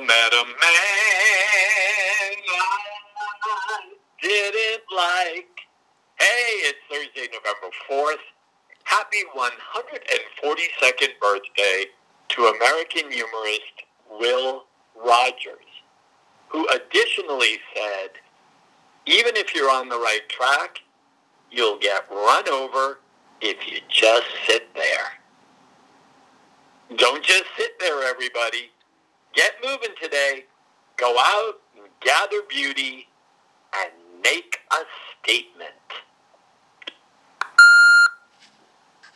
met a man I didn't like. Hey, it's Thursday, November 4th. Happy 142nd birthday to American humorist Will Rogers, who additionally said, even if you're on the right track, you'll get run over if you just sit there. Don't just sit there, everybody. Get moving today. Go out and gather beauty